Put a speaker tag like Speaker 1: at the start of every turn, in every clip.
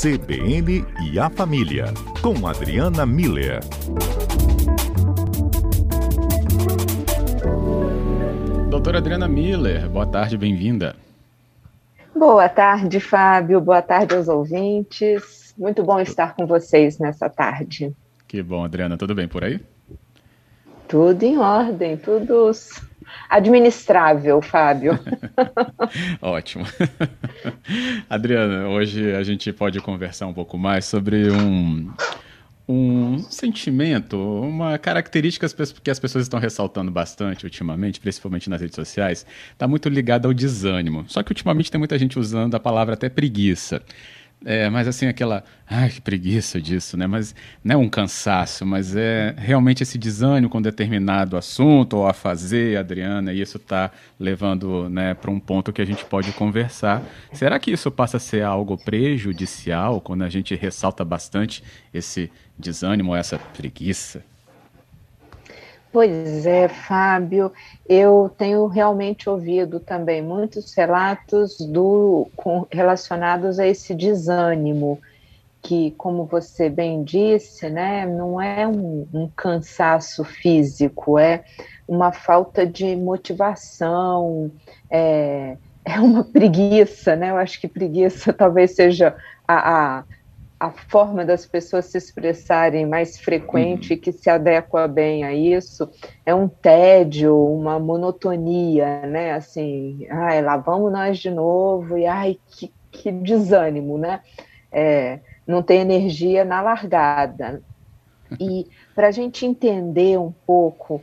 Speaker 1: CBN e a Família, com Adriana Miller.
Speaker 2: Doutora Adriana Miller, boa tarde, bem-vinda.
Speaker 3: Boa tarde, Fábio. Boa tarde aos ouvintes. Muito bom estar com vocês nessa tarde.
Speaker 2: Que bom, Adriana. Tudo bem por aí?
Speaker 3: Tudo em ordem, tudo administrável, Fábio.
Speaker 2: Ótimo. Adriana, hoje a gente pode conversar um pouco mais sobre um, um sentimento, uma característica que as pessoas estão ressaltando bastante ultimamente, principalmente nas redes sociais, está muito ligada ao desânimo. Só que ultimamente tem muita gente usando a palavra até preguiça. É, mas assim, aquela. Ai, que preguiça disso, né? Mas não é um cansaço, mas é realmente esse desânimo com determinado assunto ou a fazer, Adriana, e isso está levando né, para um ponto que a gente pode conversar. Será que isso passa a ser algo prejudicial quando a gente ressalta bastante esse desânimo, essa preguiça?
Speaker 3: Pois é, Fábio, eu tenho realmente ouvido também muitos relatos do, com, relacionados a esse desânimo, que, como você bem disse, né, não é um, um cansaço físico, é uma falta de motivação, é, é uma preguiça, né? Eu acho que preguiça talvez seja a, a a forma das pessoas se expressarem mais frequente uhum. que se adequa bem a isso é um tédio, uma monotonia, né? Assim, ai, lá vamos nós de novo, e ai, que, que desânimo, né? É, não tem energia na largada. E para a gente entender um pouco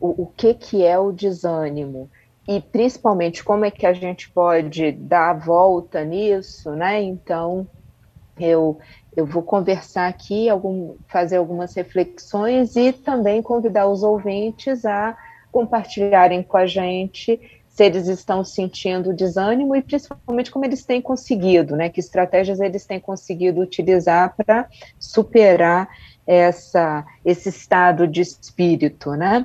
Speaker 3: o, o que, que é o desânimo, e principalmente como é que a gente pode dar a volta nisso, né? Então, eu, eu vou conversar aqui, algum, fazer algumas reflexões e também convidar os ouvintes a compartilharem com a gente se eles estão sentindo desânimo e principalmente como eles têm conseguido, né? Que estratégias eles têm conseguido utilizar para superar essa, esse estado de espírito, né?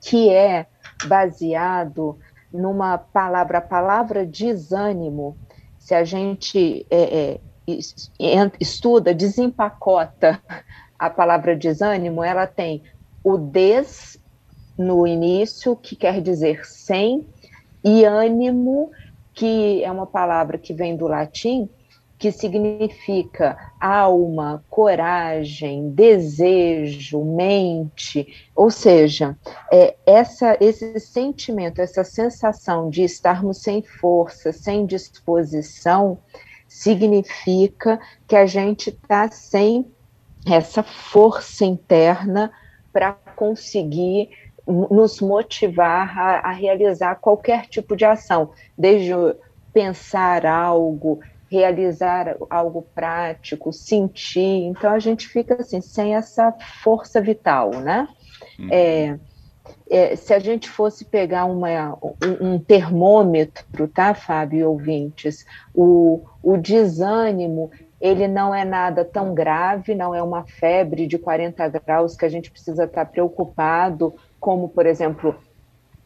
Speaker 3: Que é baseado numa palavra, a palavra desânimo. Se a gente é, é, estuda, desempacota a palavra desânimo, ela tem o des no início, que quer dizer sem, e ânimo, que é uma palavra que vem do latim, que significa alma, coragem, desejo, mente, ou seja, é, essa, esse sentimento, essa sensação de estarmos sem força, sem disposição, significa que a gente está sem essa força interna para conseguir nos motivar a, a, realizar qualquer tipo de ação, desde pensar algo, realizar algo prático, sentir. Então a gente fica assim sem essa força vital, né? Uhum. É, é, se a gente fosse pegar uma, um, um, termômetro, tá, Fábio e ouvintes, o, o desânimo, ele não é nada tão grave, não é uma febre de 40 graus que a gente precisa estar preocupado, como, por exemplo,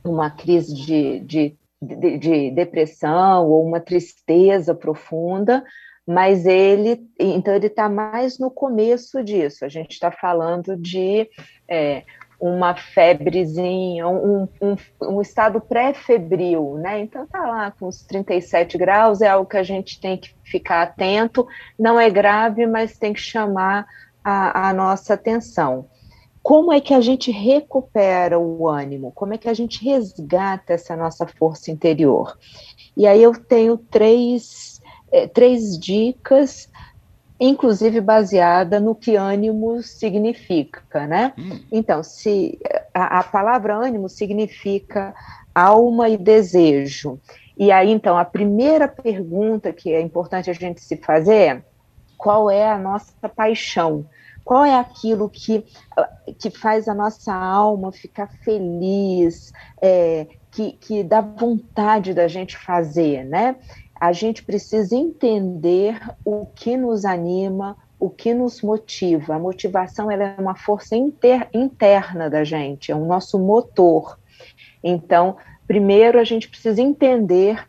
Speaker 3: uma crise de, de, de, de depressão ou uma tristeza profunda, mas ele, então ele está mais no começo disso. A gente está falando de é, uma febrezinha, um, um, um estado pré-febril, né? Então tá lá com os 37 graus, é algo que a gente tem que ficar atento, não é grave, mas tem que chamar a, a nossa atenção. Como é que a gente recupera o ânimo? Como é que a gente resgata essa nossa força interior? E aí eu tenho três, é, três dicas inclusive baseada no que ânimo significa, né? Hum. Então, se a, a, palavra ânimo significa alma e desejo. E aí, então, a primeira pergunta que é importante a gente se fazer é qual é a nossa paixão? Qual é aquilo que, que faz a nossa alma ficar feliz, é, que, que dá vontade da gente fazer, né? A gente precisa entender o que nos anima, o que nos motiva. A motivação é uma força inter, interna da gente, é o nosso motor. Então, primeiro a gente precisa entender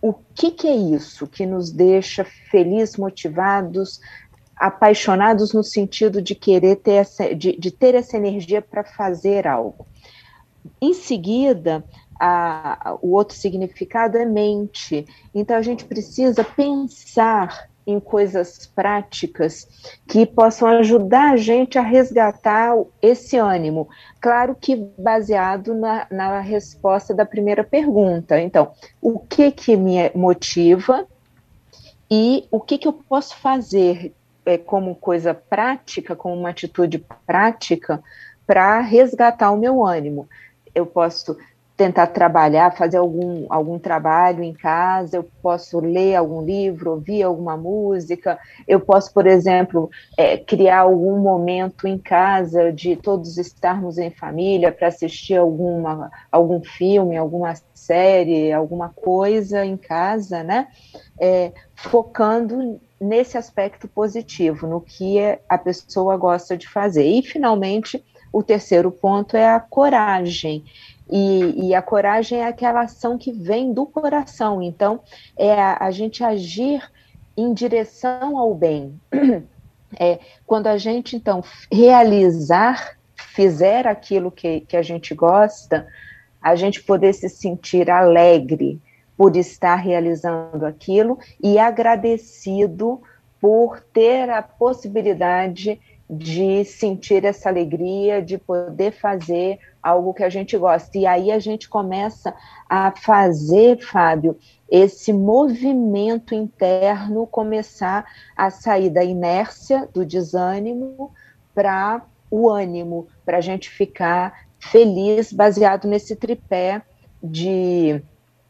Speaker 3: o que, que é isso que nos deixa felizes, motivados, apaixonados no sentido de querer ter essa, de, de ter essa energia para fazer algo. Em seguida, a, o outro significado é mente. Então a gente precisa pensar em coisas práticas que possam ajudar a gente a resgatar esse ânimo. Claro que baseado na, na resposta da primeira pergunta. Então, o que que me motiva e o que que eu posso fazer é, como coisa prática, como uma atitude prática para resgatar o meu ânimo. Eu posso tentar trabalhar, fazer algum, algum trabalho em casa, eu posso ler algum livro, ouvir alguma música, eu posso, por exemplo, é, criar algum momento em casa de todos estarmos em família para assistir alguma, algum filme, alguma série, alguma coisa em casa, né? É, focando nesse aspecto positivo, no que a pessoa gosta de fazer. E, finalmente, o terceiro ponto é a coragem. E, e, a coragem é aquela ação que vem do coração. Então, é a, a gente agir em direção ao bem. É, quando a gente, então, realizar, fizer aquilo que, que a gente gosta, a gente poder se sentir alegre por estar realizando aquilo e agradecido por ter a possibilidade de sentir essa alegria, de poder fazer algo que a gente gosta. E aí a gente começa a fazer, Fábio, esse movimento interno começar a sair da inércia, do desânimo, para o ânimo, para a gente ficar feliz, baseado nesse tripé de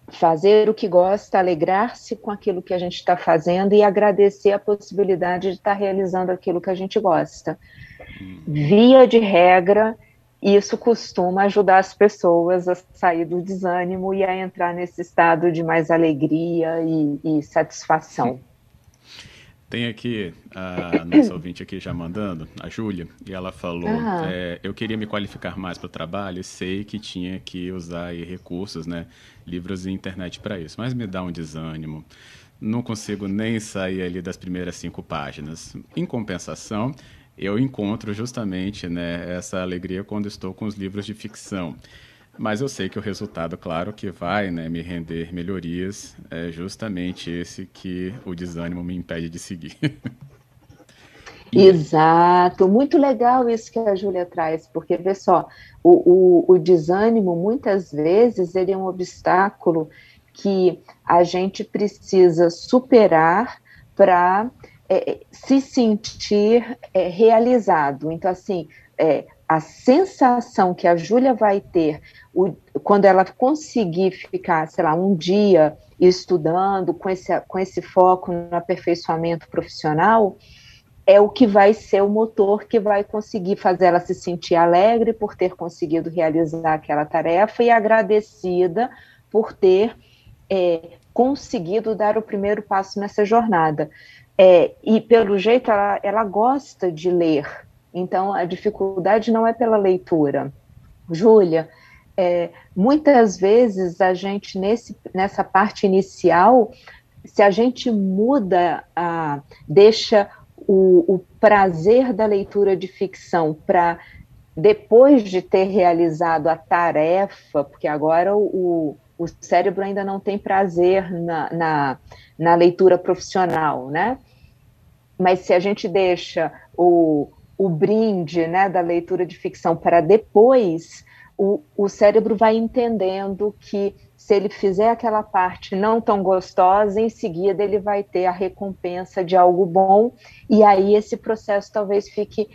Speaker 3: fazer o que gosta, alegrar-se com aquilo que a gente está fazendo e agradecer a possibilidade de estar tá realizando aquilo que a gente gosta. Via de regra, isso costuma ajudar as pessoas a sair do desânimo e a entrar nesse estado de mais alegria e, e satisfação.
Speaker 2: Tem aqui a nossa ouvinte aqui já mandando, a Júlia, e ela falou: é, eu queria me qualificar mais para o trabalho e sei que tinha que usar recursos, né, livros e internet para isso, mas me dá um desânimo. Não consigo nem sair ali das primeiras cinco páginas. Em compensação, eu encontro justamente né, essa alegria quando estou com os livros de ficção. Mas eu sei que o resultado, claro, que vai né, me render melhorias, é justamente esse que o desânimo me impede de seguir.
Speaker 3: Exato, muito legal isso que a Júlia traz, porque vê só, o, o, o, desânimo muitas vezes ele é um obstáculo que a gente precisa superar para é, se sentir é, realizado. Então, assim, é, a sensação que a Júlia vai ter o, quando ela conseguir ficar, sei lá, um dia estudando com esse, com esse foco no aperfeiçoamento profissional, é o que vai ser o motor que vai conseguir fazer ela se sentir alegre por ter conseguido realizar aquela tarefa e agradecida por ter é, conseguido dar o primeiro passo nessa jornada. É, e pelo jeito ela, ela gosta de ler, então a dificuldade não é pela leitura. Júlia, é, muitas vezes a gente, nesse, nessa parte inicial, se a gente muda, a, deixa o, o prazer da leitura de ficção para depois de ter realizado a tarefa, porque agora o, o cérebro ainda não tem prazer na, na, na leitura profissional, né? Mas se a gente deixa o, o brinde né, da leitura de ficção para depois, o, o cérebro vai entendendo que se ele fizer aquela parte não tão gostosa, em seguida ele vai ter a recompensa de algo bom, e aí esse processo talvez fique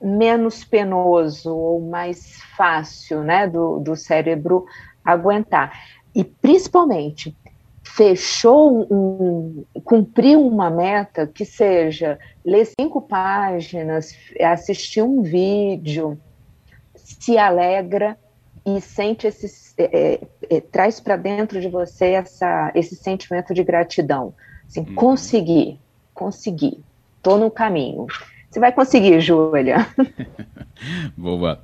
Speaker 3: menos penoso ou mais fácil né, do, do cérebro aguentar. E principalmente, fechou um, cumpriu uma meta que seja ler cinco páginas, assistir um vídeo, se alegra e sente esse é, é, traz para dentro de você essa, esse sentimento de gratidão. Assim, uhum. conseguir, conseguir, estou no caminho. Você vai conseguir, Júlia.
Speaker 2: Boa.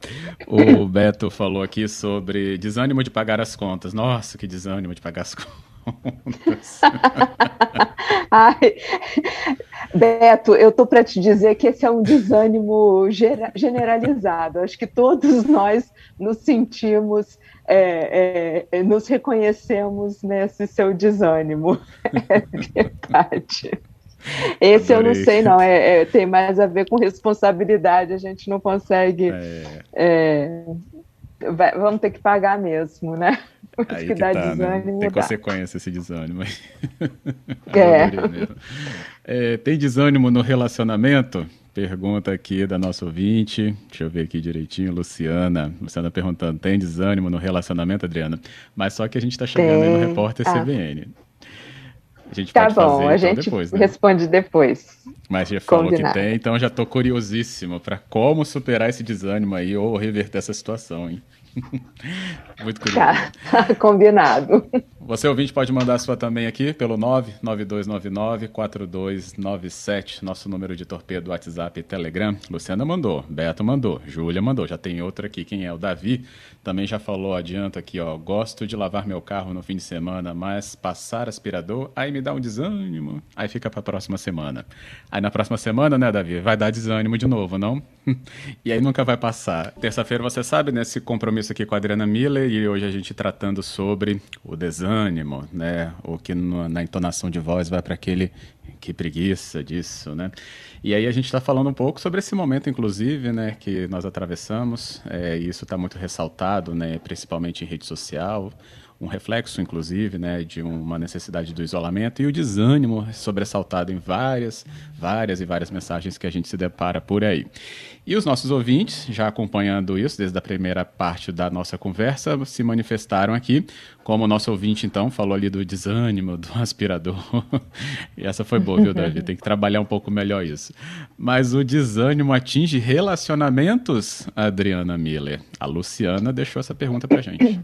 Speaker 2: O Beto falou aqui sobre desânimo de pagar as contas. Nossa, que desânimo de pagar as contas
Speaker 3: Ai, Beto, eu estou para te dizer que esse é um desânimo generalizado. Acho que todos nós nos sentimos, é, é, nos reconhecemos nesse seu desânimo. É verdade. Esse Adorei. eu não sei, não. É, é, tem mais a ver com responsabilidade. A gente não consegue. É. é vai, vamos ter que pagar mesmo, né?
Speaker 2: Aí que, que dá tá, né? desânimo. Né? Tem dá. consequência esse desânimo. é. é. Tem desânimo no relacionamento? Pergunta aqui da nossa ouvinte. Deixa eu ver aqui direitinho. Luciana. Luciana perguntando: tem desânimo no relacionamento, Adriana? Mas só que a gente está chegando tem. aí no repórter ah. CBN.
Speaker 3: A gente tá bom, fazer, a então, gente depois, né? responde depois.
Speaker 2: Mas já falou Combinado. que tem, então já estou curiosíssimo para como superar esse desânimo aí ou reverter essa situação, hein? Muito curioso.
Speaker 3: Tá, combinado.
Speaker 2: Você ouvinte pode mandar sua também aqui pelo 99299-4297, nosso número de torpedo WhatsApp e Telegram. Luciana mandou, Beto mandou, Júlia mandou, já tem outra aqui, quem é? O Davi também já falou, adianta aqui, ó, gosto de lavar meu carro no fim de semana, mas passar aspirador, aí me dá um desânimo, aí fica para a próxima semana. Aí na próxima semana, né, Davi, vai dar desânimo de novo, não? e aí nunca vai passar. Terça-feira, você sabe, nesse compromisso aqui com a Adriana Miller, e hoje a gente tratando sobre o desânimo, né, o que no, na entonação de voz vai para aquele que preguiça disso, né? E aí a gente está falando um pouco sobre esse momento, inclusive, né, que nós atravessamos, é, e isso está muito ressaltado, né, principalmente em rede social, um reflexo, inclusive, né, de uma necessidade do isolamento e o desânimo sobressaltado em várias, várias e várias mensagens que a gente se depara por aí. E os nossos ouvintes, já acompanhando isso desde a primeira parte da nossa conversa, se manifestaram aqui, como o nosso ouvinte, então, falou ali do desânimo, do aspirador. e essa foi boa, viu, Davi? Tem que trabalhar um pouco melhor isso. Mas o desânimo atinge relacionamentos, Adriana Miller? A Luciana deixou essa pergunta pra gente.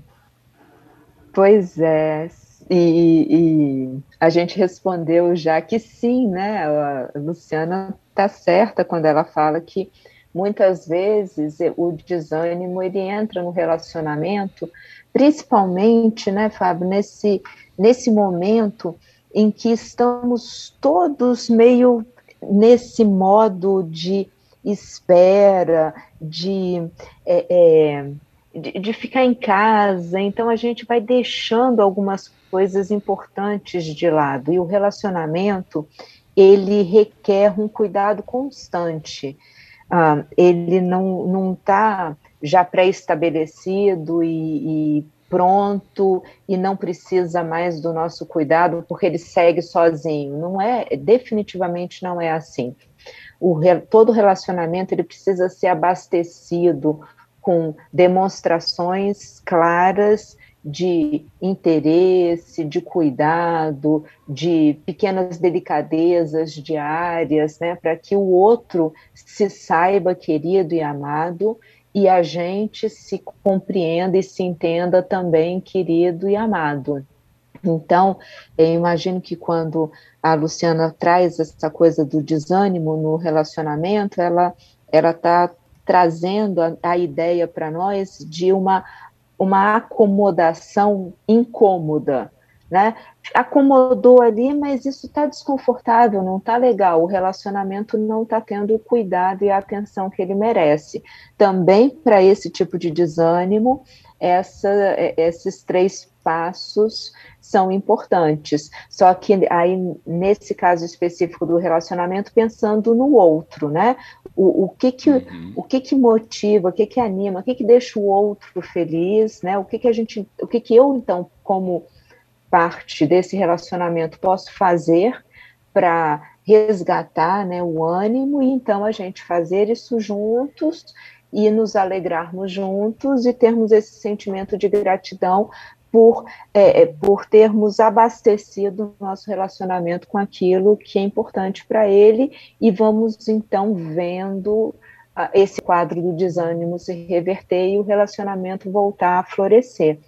Speaker 3: Pois é, e, e, a gente respondeu já que sim, né? A Luciana está certa quando ela fala que muitas vezes o desânimo ele entra no relacionamento, principalmente, né, Fábio, nesse, nesse momento em que estamos todos meio nesse modo de espera, de, é, é, de, de, ficar em casa, então a gente vai deixando algumas coisas importantes de lado, e o relacionamento, ele requer um cuidado constante, ah, ele não está já pré-estabelecido e, e, pronto e não precisa mais do nosso cuidado porque ele segue sozinho. Não é, definitivamente não é assim. O, todo relacionamento ele precisa ser abastecido com demonstrações claras de interesse, de cuidado, de pequenas delicadezas diárias, né, para que o outro se saiba querido e amado e a gente se compreenda e se entenda também querido e amado. Então, eu imagino que quando a Luciana traz essa coisa do desânimo no relacionamento, ela ela está trazendo a, a ideia para nós de uma uma acomodação incômoda, né? Acomodou ali, mas isso está desconfortável, não está legal. O relacionamento não está tendo o cuidado e a atenção que ele merece. Também para esse tipo de desânimo, essa, é, esses três passos são importantes. Só que aí, nesse caso específico do relacionamento, pensando no outro, né? O, o que que, uhum. o que que motiva, o que que anima, o que que deixa o outro feliz, né? O que que a gente, o que que eu, então, como parte desse relacionamento, posso fazer para resgatar né, o ânimo e então a gente fazer isso juntos e nos alegrarmos juntos e termos esse sentimento de gratidão por, é, é, por termos abastecido o nosso relacionamento com aquilo que é importante para ele, e vamos então vendo uh, esse quadro do desânimo se reverter e o relacionamento voltar a florescer.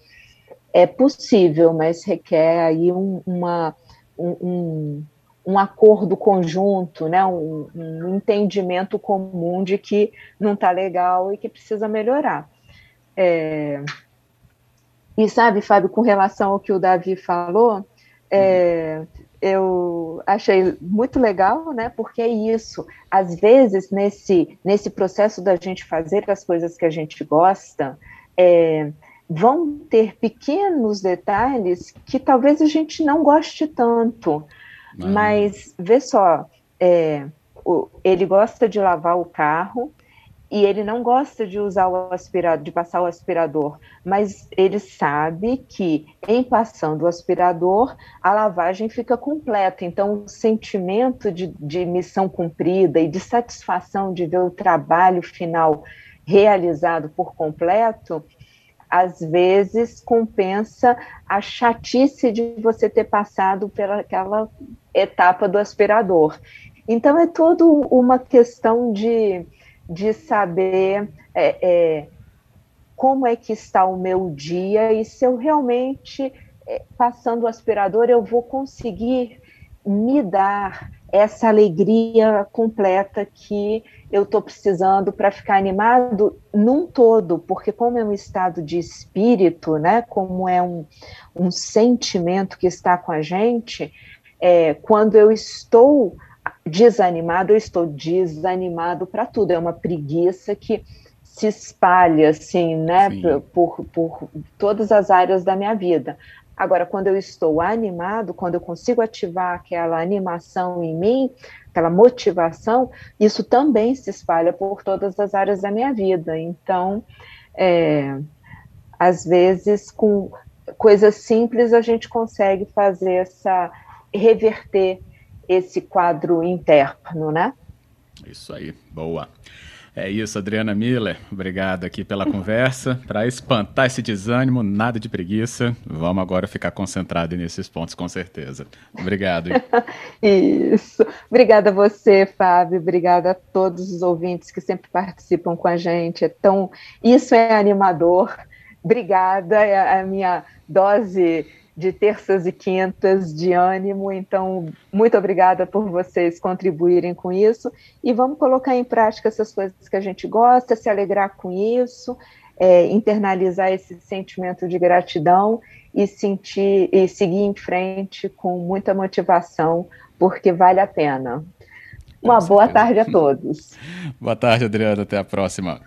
Speaker 3: É possível, mas requer aí um, uma, um, um acordo conjunto, né, um, um entendimento comum de que não está legal e que precisa melhorar. É, e sabe, Fábio, com relação ao que o Davi falou, É, eu achei muito legal, né? Porque é isso. Às vezes, nesse, nesse processo da gente fazer as coisas que a gente gosta, é, vão ter pequenos detalhes que talvez a gente não goste tanto. Mas, vê só, é, o, ele gosta de lavar o carro, e ele não gosta de usar o aspirador, de passar o aspirador, mas ele sabe que em passando o aspirador a lavagem fica completa. Então, o sentimento de, de missão cumprida e de satisfação de ver o trabalho final realizado por completo, às vezes compensa a chatice de você ter passado pelaquela etapa do aspirador. Então, é toda uma questão de de saber é, é, como é que está o meu dia e se eu realmente, é, passando o aspirador, eu vou conseguir me dar essa alegria completa que eu estou precisando para ficar animado num todo, porque como é um estado de espírito, né, como é um, um sentimento que está com a gente, é, quando eu estou desanimado, eu estou desanimado para tudo. É uma preguiça que se espalha, assim, né, por, por todas as áreas da minha vida. Agora, quando eu estou animado, quando eu consigo ativar aquela animação em mim, aquela motivação, isso também se espalha por todas as áreas da minha vida. Então, é, às vezes, com coisas simples, a gente consegue fazer essa reverter esse quadro interno, né?
Speaker 2: Isso aí, boa. É isso, Adriana Miller. Obrigado aqui pela conversa. Para espantar esse desânimo, nada de preguiça. Vamos agora ficar concentrado nesses pontos, com certeza. Obrigado.
Speaker 3: isso. Obrigada a você, Fábio. Obrigada a todos os ouvintes que sempre participam com a gente. É tão... Isso é animador. Obrigada. É a minha dose de terças e quintas de ânimo. Então, muito obrigada por vocês contribuírem com isso e vamos colocar em prática essas coisas que a gente gosta, se alegrar com isso, é, internalizar esse sentimento de gratidão e sentir e seguir em frente com muita motivação, porque vale a pena. Uma boa tarde a todos.
Speaker 2: boa tarde, Adriana. Até a próxima.